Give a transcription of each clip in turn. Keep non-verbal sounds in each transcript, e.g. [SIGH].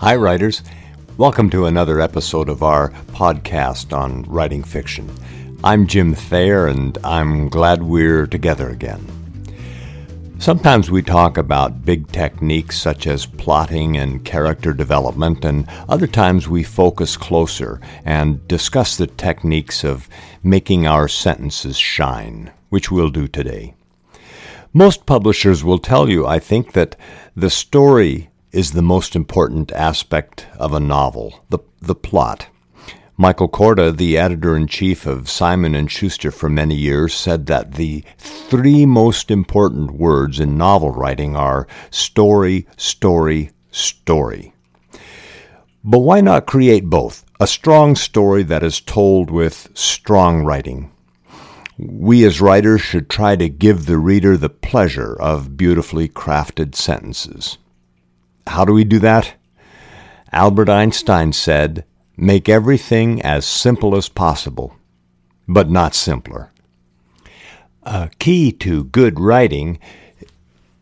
Hi, writers. Welcome to another episode of our podcast on writing fiction. I'm Jim Thayer, and I'm glad we're together again. Sometimes we talk about big techniques such as plotting and character development, and other times we focus closer and discuss the techniques of making our sentences shine, which we'll do today. Most publishers will tell you, I think, that the story is the most important aspect of a novel, the, the plot. Michael Korda, the editor-in-chief of Simon & Schuster for many years, said that the three most important words in novel writing are story, story, story. But why not create both? A strong story that is told with strong writing. We as writers should try to give the reader the pleasure of beautifully crafted sentences. How do we do that? Albert Einstein said, Make everything as simple as possible, but not simpler. A key to good writing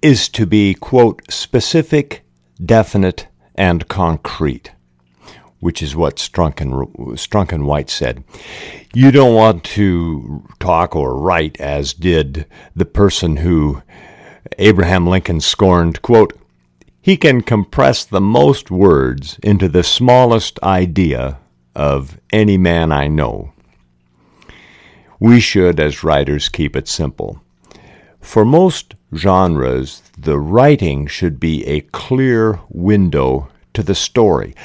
is to be, quote, specific, definite, and concrete which is what Strunk and, White said. You don't want to talk or write as did the person who Abraham Lincoln scorned, quote, he can compress the most words into the smallest idea of any man I know. We should, as writers, keep it simple. For most genres, the writing should be a clear window to the story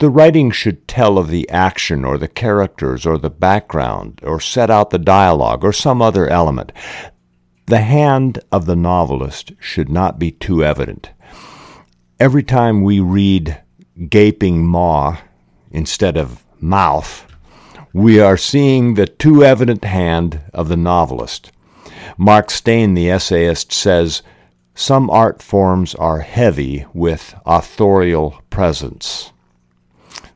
the writing should tell of the action or the characters or the background or set out the dialogue or some other element. The hand of the novelist should not be too evident. Every time we read gaping maw instead of mouth, we are seeing the too evident hand of the novelist. Mark Steyn, the essayist, says, Some art forms are heavy with authorial presence.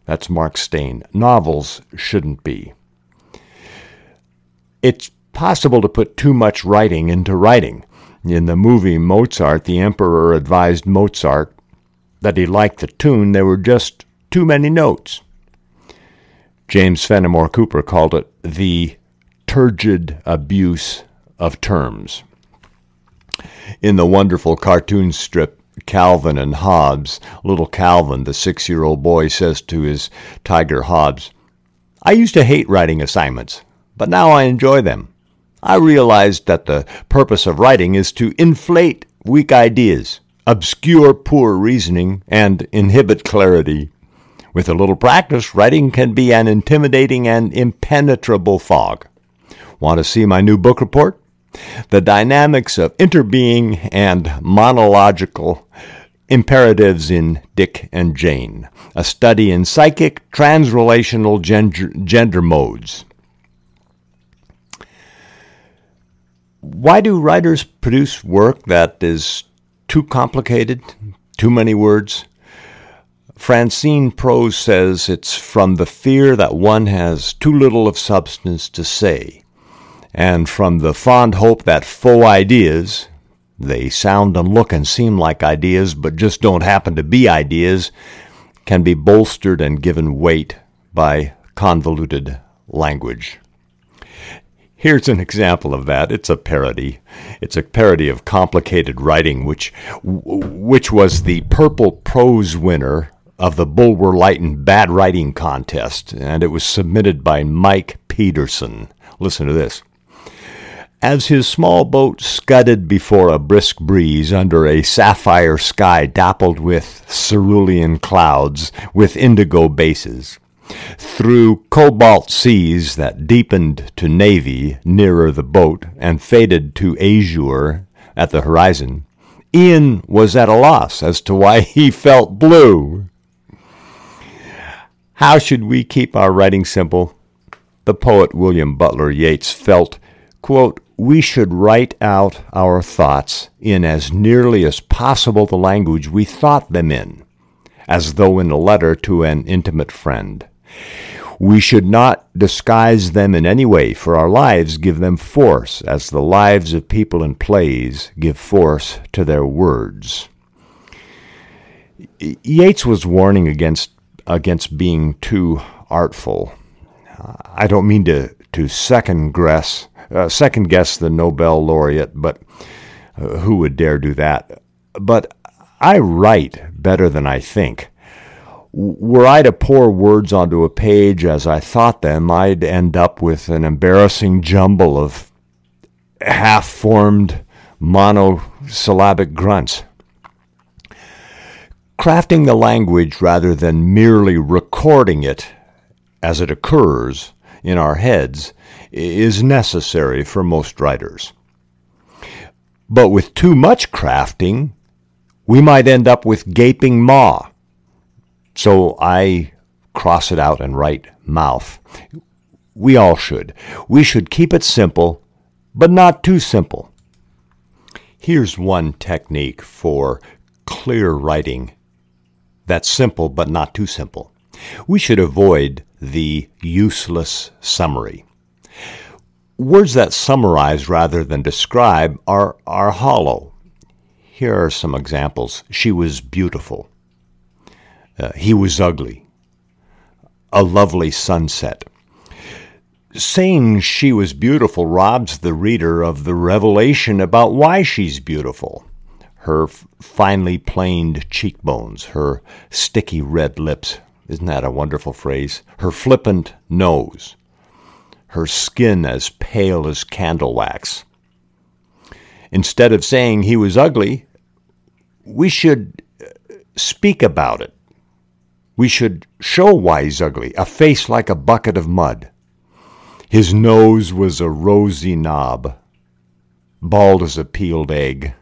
That's Mark Steyn. Novels shouldn't be. It's possible to put too much writing into writing. In the movie Mozart, the emperor advised Mozart that he liked the tune, there were just too many notes. James Fenimore Cooper called it the turgid abuse of terms. In the wonderful cartoon strip Calvin and Hobbes, little Calvin, the six year old boy, says to his tiger Hobbes, I used to hate writing assignments, but now I enjoy them. I realized that the purpose of writing is to inflate weak ideas, obscure poor reasoning, and inhibit clarity. With a little practice, writing can be an intimidating and impenetrable fog. Want to see my new book report? the dynamics of interbeing and monological imperatives in Dick and Jane, a study in psychic transrelational gender, gender modes. Why do writers produce work that is too complicated, too many words? Francine Prose says it's from the fear that one has too little of substance to say and from the fond hope that faux ideas, they sound and look and seem like ideas but just don't happen to be ideas, can be bolstered and given weight by convoluted language. Here's an example of that. It's a parody. It's a parody of complicated writing, which which was the Purple Prose winner of the Bulwer Lytton Bad Writing Contest, and it was submitted by Mike Peterson. Listen to this. As his small boat scudded before a brisk breeze under a sapphire sky dappled with cerulean clouds with indigo bases, through cobalt seas that deepened to navy nearer the boat and faded to azure at the horizon, Ian was at a loss as to why he felt blue. How should we keep our writing simple? The poet William Butler Yeats felt, quote, we should write out our thoughts in as nearly as possible the language we thought them in, as though in a letter to an intimate friend. We should not disguise them in any way, for our lives give them force, as the lives of people in plays give force to their words. Yeats was warning against against being too artful. I don't mean to to second guess uh, second guess the Nobel laureate, but uh, who would dare do that? But I write better than I think. Were I to pour words onto a page as I thought them, I'd end up with an embarrassing jumble of half formed monosyllabic grunts. Crafting the language rather than merely recording it as it occurs in our heads is necessary for most writers. But with too much crafting, we might end up with gaping maw. So I cross it out and write mouth. We all should. We should keep it simple, but not too simple. Here's one technique for clear writing that's simple but not too simple. We should avoid the useless summary. Words that summarize rather than describe are, are hollow. Here are some examples. She was beautiful. Uh, he was ugly. A lovely sunset. Saying she was beautiful robs the reader of the revelation about why she's beautiful her finely planed cheekbones, her sticky red lips. Isn't that a wonderful phrase? Her flippant nose, her skin as pale as candle wax. Instead of saying he was ugly, we should uh, speak about it. We should show he's ugly, a face like a bucket of mud. His nose was a rosy knob, bald as a peeled egg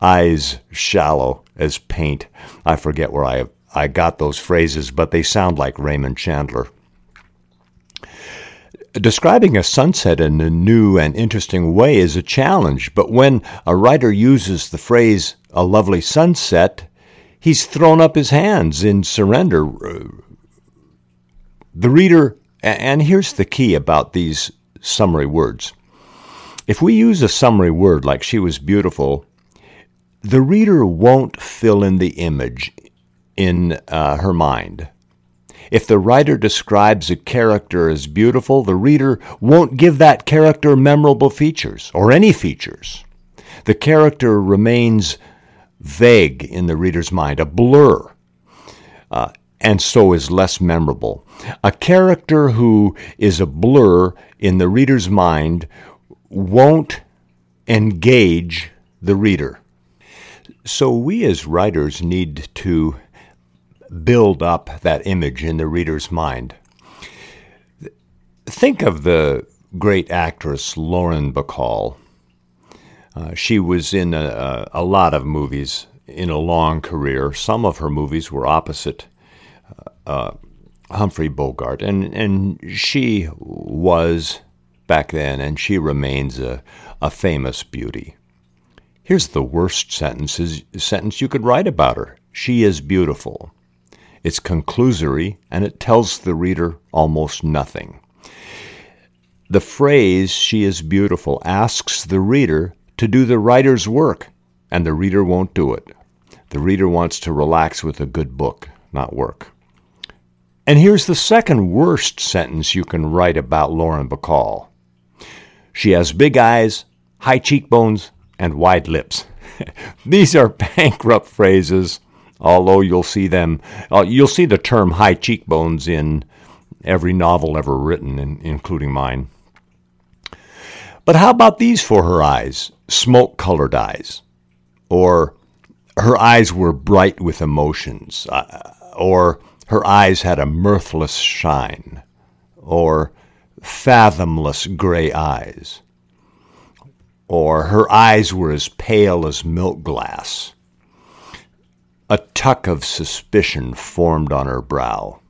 eyes shallow as paint. I forget where I, I got those phrases, but they sound like Raymond Chandler. Describing a sunset in a new and interesting way is a challenge, but when a writer uses the phrase a lovely sunset, he's thrown up his hands in surrender. The reader, and here's the key about these summary words. If we use a summary word like she was beautiful, the reader won't fill in the image in uh, her mind. If the writer describes a character as beautiful, the reader won't give that character memorable features or any features. The character remains vague in the reader's mind, a blur, uh, and so is less memorable. A character who is a blur in the reader's mind won't engage the reader. So, we as writers need to build up that image in the reader's mind. Think of the great actress Lauren Bacall. Uh, she was in a, a, lot of movies in a long career. Some of her movies were opposite uh, uh, Humphrey Bogart, and, and she was back then, and she remains a, a famous beauty. Here's the worst sentences, sentence you could write about her She is beautiful. It's conclusory and it tells the reader almost nothing. The phrase, she is beautiful, asks the reader to do the writer's work, and the reader won't do it. The reader wants to relax with a good book, not work. And here's the second worst sentence you can write about Lauren Bacall. She has big eyes, high cheekbones, and wide lips. [LAUGHS] These are bankrupt phrases, although you'll see them, uh, you'll see the term high cheekbones in every novel ever written, in, including mine. But how about these for her eyes? Smoke colored eyes. Or her eyes were bright with emotions. Uh, or her eyes had a mirthless shine. Or fathomless gray eyes or her eyes were as pale as milk glass. A tuck of suspicion formed on her brow.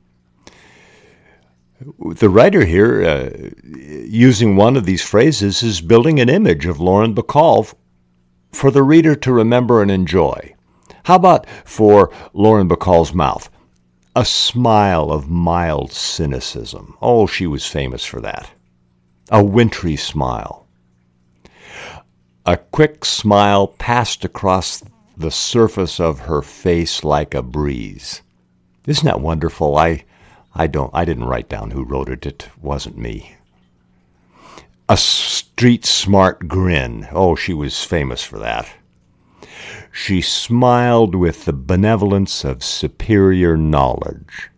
The writer here, uh, using one of these phrases, is building an image of Lauren Bacall for the reader to remember and enjoy. How about for Lauren Bacall's mouth? A smile of mild cynicism. Oh, she was famous for that. A wintry smile a quick smile passed across the surface of her face like a breeze. Isn't that wonderful? I, I don't, I didn't write down who wrote it. It wasn't me. A street smart grin. Oh, she was famous for that. She smiled with the benevolence of superior knowledge.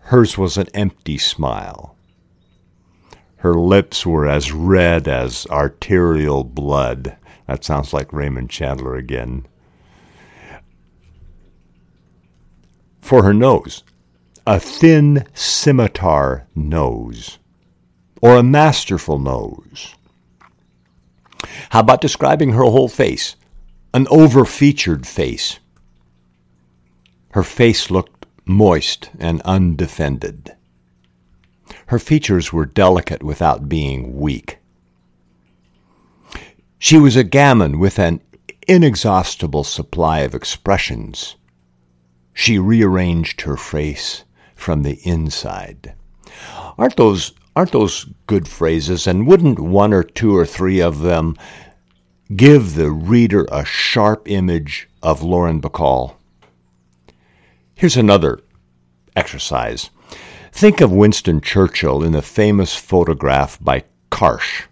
Hers was an empty smile. Her lips were as red as arterial blood. That sounds like Raymond Chandler again. For her nose, a thin scimitar nose, or a masterful nose. How about describing her whole face? An over featured face. Her face looked moist and undefended. Her features were delicate without being weak. She was a gamin with an inexhaustible supply of expressions. She rearranged her face from the inside. Aren't those aren't those good phrases and wouldn't one or two or three of them give the reader a sharp image of Lauren Bacall? Here's another exercise. Think of Winston Churchill in the famous photograph by Karsh.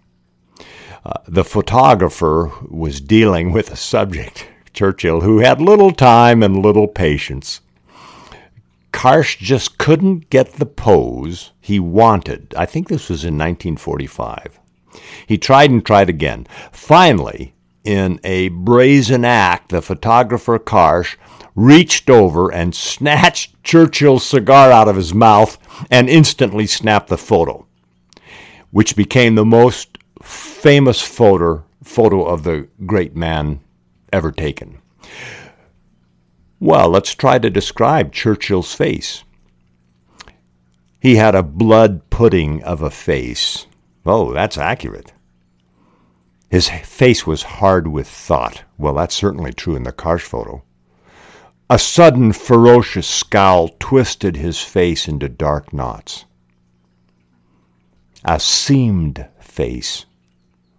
Uh, the photographer was dealing with a subject, [LAUGHS] Churchill, who had little time and little patience. Karsh just couldn't get the pose he wanted. I think this was in 1945. He tried and tried again. Finally, in a brazen act, the photographer Karsh reached over and snatched Churchill's cigar out of his mouth and instantly snapped the photo, which became the most famous photo photo of the great man ever taken. Well, let's try to describe Churchill's face. He had a blood pudding of a face. Oh, that's accurate. His face was hard with thought. Well, that's certainly true in the Karsh photo. A sudden ferocious scowl twisted his face into dark knots. A seamed face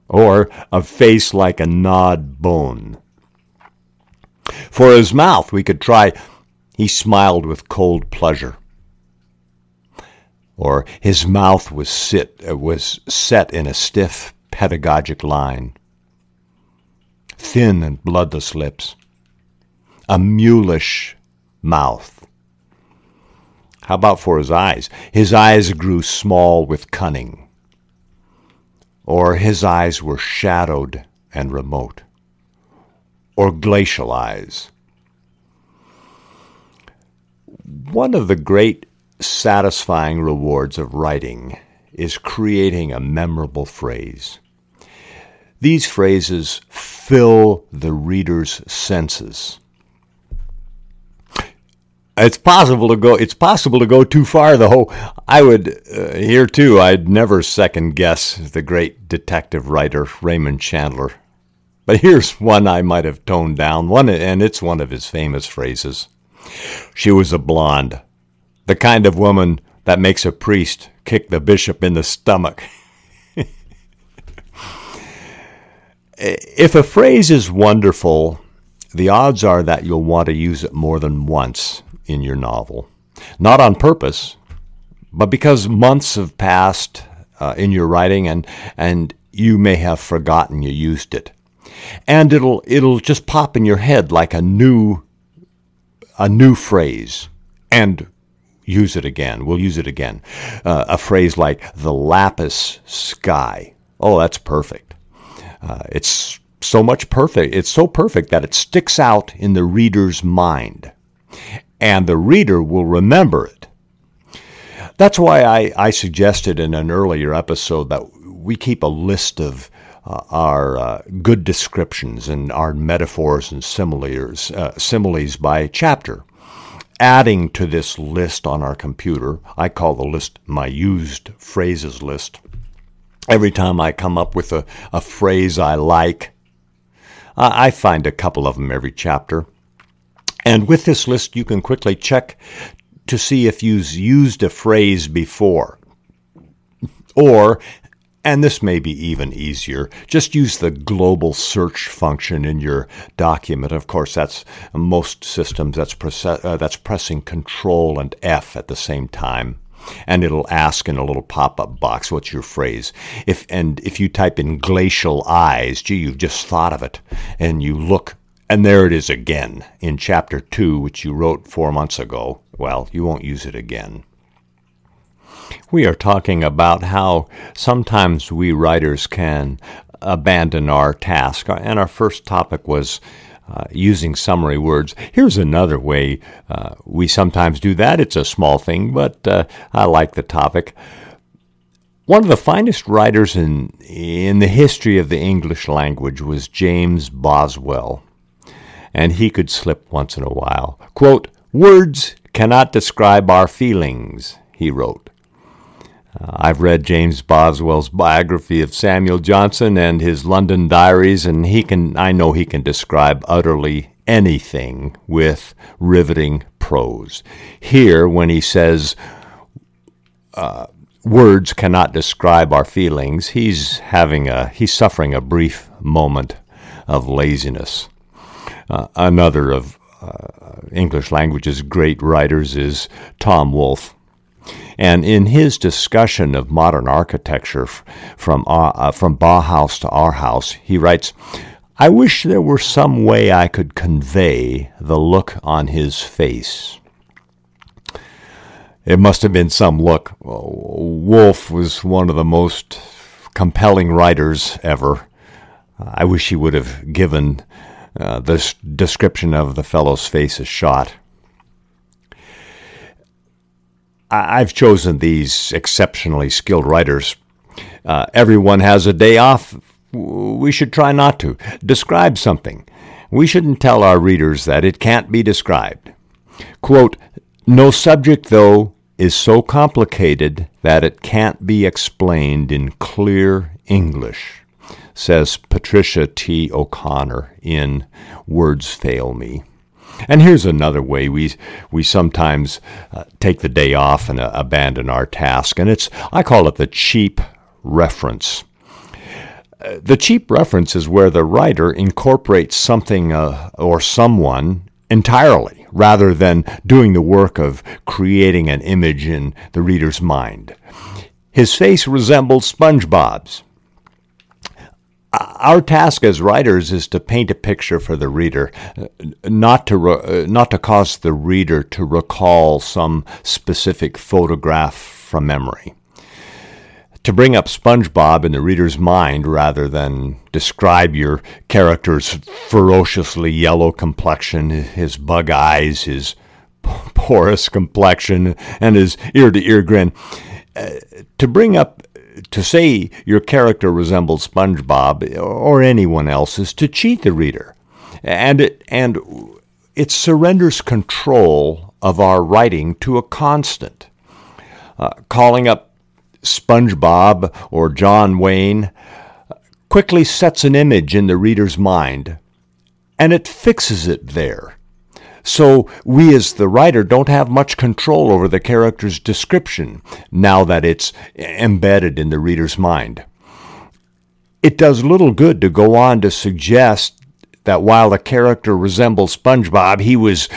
or a face like a gnawed bone. For his mouth, we could try, he smiled with cold pleasure. Or his mouth was, sit, uh, was set in a stiff pedagogic line. Thin and bloodless lips. A mulish mouth. How about for his eyes? His eyes grew small with cunning or his eyes were shadowed and remote, or glacialize. One of the great satisfying rewards of writing is creating a memorable phrase. These phrases fill the reader's senses it's possible to go. It's possible to go too far, though. I would uh, here too. I'd never second guess the great detective writer Raymond Chandler. But here's one I might have toned down. One, and it's one of his famous phrases. She was a blonde, the kind of woman that makes a priest kick the bishop in the stomach. [LAUGHS] if a phrase is wonderful, the odds are that you'll want to use it more than once in your novel. Not on purpose, but because months have passed uh, in your writing and, and you may have forgotten you used it. And it'll, it'll just pop in your head like a new, a new phrase and use it again. We'll use it again. Uh, a phrase like the lapis sky. Oh, that's perfect. Uh, it's so much perfect. It's so perfect that it sticks out in the reader's mind and the reader will remember it. That's why I, I suggested in an earlier episode that we keep a list of uh, our uh, good descriptions and our metaphors and similes, uh, similes by chapter. Adding to this list on our computer, I call the list my used phrases list. Every time I come up with a, a phrase I like, I find a couple of them every chapter. And with this list, you can quickly check to see if you've used a phrase before. Or And this may be even easier. Just use the global search function in your document. Of course, that's most systems that's, uh, that's pressing Control and F at the same time. And it'll ask in a little pop-up box, "What's your phrase?" If and if you type in glacial eyes, gee, you've just thought of it, and you look, and there it is again in chapter two, which you wrote four months ago. Well, you won't use it again. We are talking about how sometimes we writers can abandon our task. And our first topic was uh, using summary words. Here's another way uh, we sometimes do that. It's a small thing, but uh, I like the topic. One of the finest writers in, in the history of the English language was James Boswell, and he could slip once in a while. Quote, Words cannot describe our feelings, he wrote. Uh, I've read James Boswell's biography of Samuel Johnson and his London diaries, and he can I know he can describe utterly anything with riveting prose. Here, when he says uh, words cannot describe our feelings, he's having a he's suffering a brief moment of laziness. Uh, another of uh, English language's great writers is Tom Wolfe. And in his discussion of modern architecture from, uh, uh, from Bauhaus to our house, he writes, I wish there were some way I could convey the look on his face. It must have been some look. Wolfe was one of the most compelling writers ever. I wish he would have given uh, this description of the fellow's face a shot. I've chosen these exceptionally skilled writers. Uh, everyone has a day off. We should try not to. Describe something. We shouldn't tell our readers that it can't be described. Quote, no subject, though, is so complicated that it can't be explained in clear English, says Patricia T. O'Connor in Words Fail Me. And here's another way we we sometimes uh, take the day off and uh, abandon our task, and it's I call it the cheap reference. Uh, the cheap reference is where the writer incorporates something uh, or someone entirely, rather than doing the work of creating an image in the reader's mind. His face resembled SpongeBob's our task as writers is to paint a picture for the reader, not to re- not to cause the reader to recall some specific photograph from memory. To bring up SpongeBob in the reader's mind rather than describe your character's ferociously yellow complexion, his bug eyes, his porous complexion, and his ear to ear grin. Uh, to bring up to say your character resembles SpongeBob or anyone else is to cheat the reader. And it, and it surrenders control of our writing to a constant. Uh, calling up SpongeBob or John Wayne quickly sets an image in the reader's mind, and it fixes it there. So we, as the writer, don't have much control over the character's description now that it's embedded in the reader's mind. It does little good to go on to suggest that while the character resembles SpongeBob, he was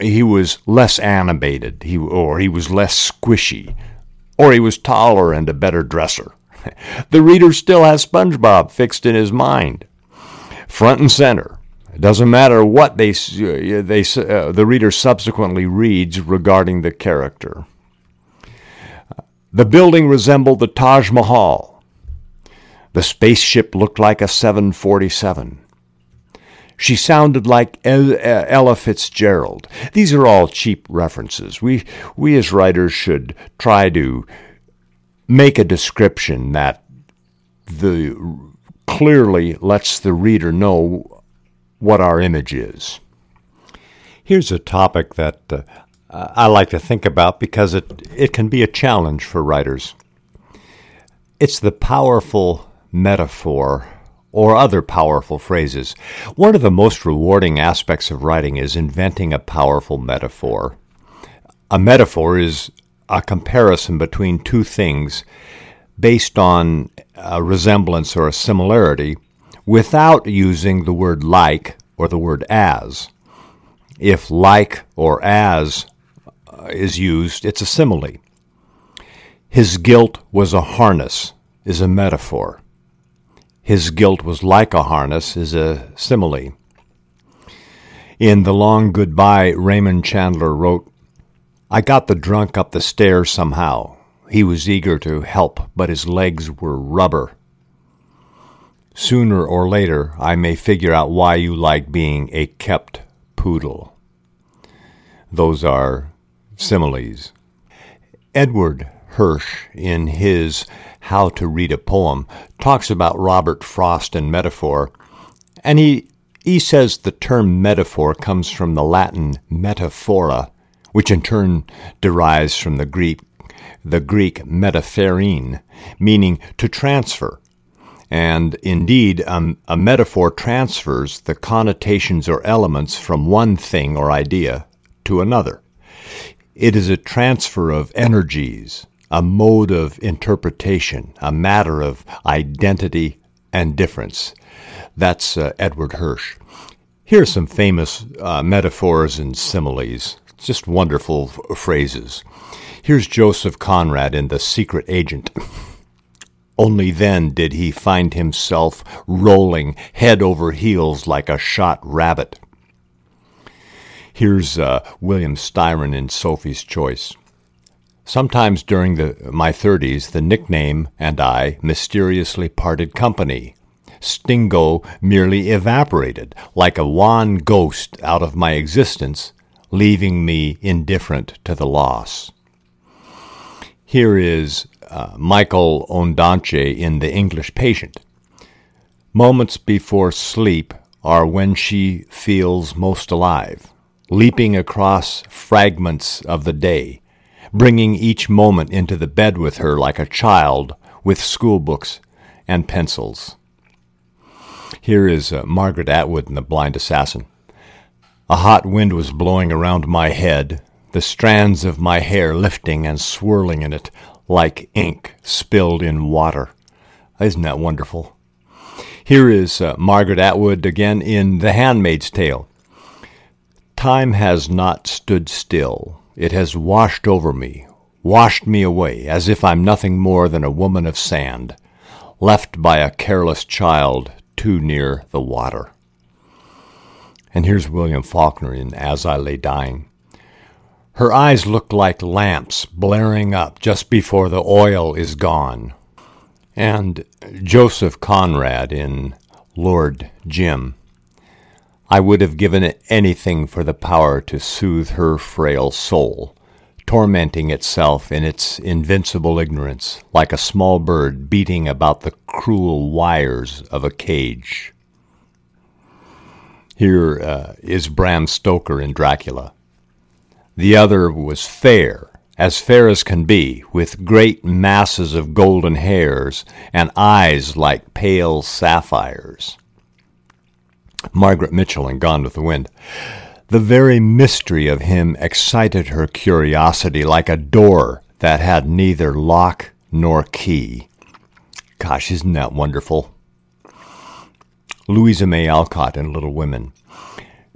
he was less animated, he, or he was less squishy, or he was taller and a better dresser. [LAUGHS] The reader still has SpongeBob fixed in his mind, front and center. It doesn't matter what they, they, uh, the reader subsequently reads regarding the character. The building resembled the Taj Mahal. The spaceship looked like a 747. She sounded like Ella Fitzgerald. These are all cheap references. We, we as writers should try to make a description that the clearly lets the reader know what our image is. Here's a topic that uh, I like to think about because it, it can be a challenge for writers. It's the powerful metaphor or other powerful phrases. One of the most rewarding aspects of writing is inventing a powerful metaphor. A metaphor is a comparison between two things based on a resemblance or a similarity without using the word like or the word as. If like or as uh, is used, it's a simile. His guilt was a harness is a metaphor. His guilt was like a harness is a simile. In The Long Goodbye, Raymond Chandler wrote, I got the drunk up the stairs somehow. He was eager to help, but his legs were rubber. Sooner or later, I may figure out why you like being a kept poodle. Those are similes. Edward Hirsch, in his How to Read a Poem, talks about Robert Frost and metaphor, and he, he says the term metaphor comes from the Latin metaphora, which in turn derives from the Greek the Greek metapherein, meaning to transfer. And indeed, um, a metaphor transfers the connotations or elements from one thing or idea to another. It is a transfer of energies, a mode of interpretation, a matter of identity and difference. That's uh, Edward Hirsch. Here are some famous uh, metaphors and similes, just wonderful f- phrases. Here's Joseph Conrad in The Secret Agent. [LAUGHS] Only then did he find himself rolling head over heels like a shot rabbit. Here's uh, William Styron in Sophie's Choice. Sometimes during the, my 30s, the nickname and I mysteriously parted company. Stingo merely evaporated, like a wan ghost out of my existence, leaving me indifferent to the loss. Here is uh, Michael Ondaatje in The English Patient. Moments before sleep are when she feels most alive, leaping across fragments of the day bringing each moment into the bed with her like a child with schoolbooks and pencils. Here is uh, Margaret Atwood in The Blind Assassin. A hot wind was blowing around my head, the strands of my hair lifting and swirling in it like ink spilled in water. Isn't that wonderful? Here is uh, Margaret Atwood again in The Handmaid's Tale. Time has not stood still. It has washed over me, washed me away, as if I'm nothing more than a woman of sand, left by a careless child too near the water. And here's William Faulkner in As I Lay Dying. Her eyes look like lamps blaring up just before the oil is gone. And Joseph Conrad in Lord Jim. I would have given anything for the power to soothe her frail soul, tormenting itself in its invincible ignorance, like a small bird beating about the cruel wires of a cage. Here uh, is Bram Stoker in Dracula. The other was fair, as fair as can be, with great masses of golden hairs and eyes like pale sapphires. Margaret Mitchell in Gone with the Wind. The very mystery of him excited her curiosity like a door that had neither lock nor key. Gosh, isn't that wonderful? Louisa May Alcott in Little Women.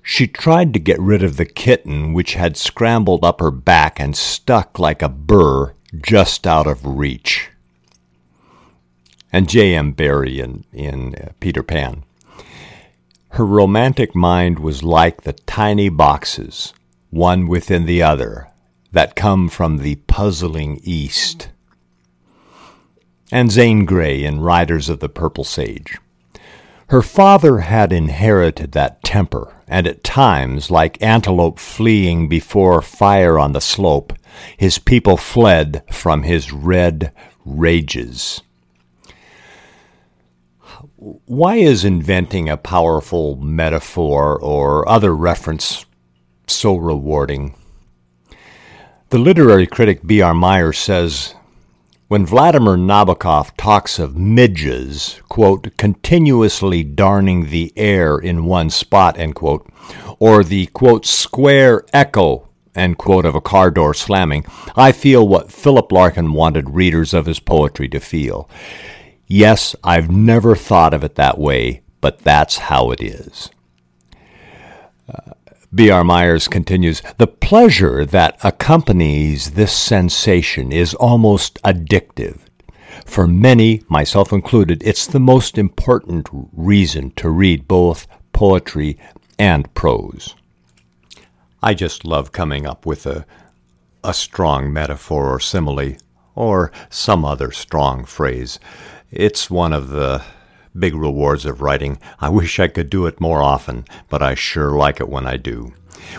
She tried to get rid of the kitten which had scrambled up her back and stuck like a burr just out of reach. And J.M. Barrie in, in uh, Peter Pan. Her romantic mind was like the tiny boxes, one within the other, that come from the puzzling East. And Zane Grey in Riders of the Purple Sage. Her father had inherited that temper, and at times, like antelope fleeing before fire on the slope, his people fled from his red rages. Why is inventing a powerful metaphor or other reference so rewarding? The literary critic B.R. Myers says when Vladimir Nabokov talks of midges, quote, continuously darning the air in one spot, end quote, or the, quote, square echo end quote, of a car door slamming, I feel what Philip Larkin wanted readers of his poetry to feel. Yes, I've never thought of it that way, but that's how it is. Uh, B.R. Myers continues The pleasure that accompanies this sensation is almost addictive. For many, myself included, it's the most important reason to read both poetry and prose. I just love coming up with a, a strong metaphor or simile or some other strong phrase. It's one of the big rewards of writing. I wish I could do it more often, but I sure like it when I do.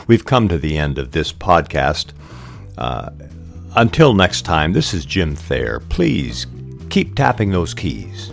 We've come to the end of this podcast. Uh, until next time, this is Jim Thayer. Please keep tapping those keys.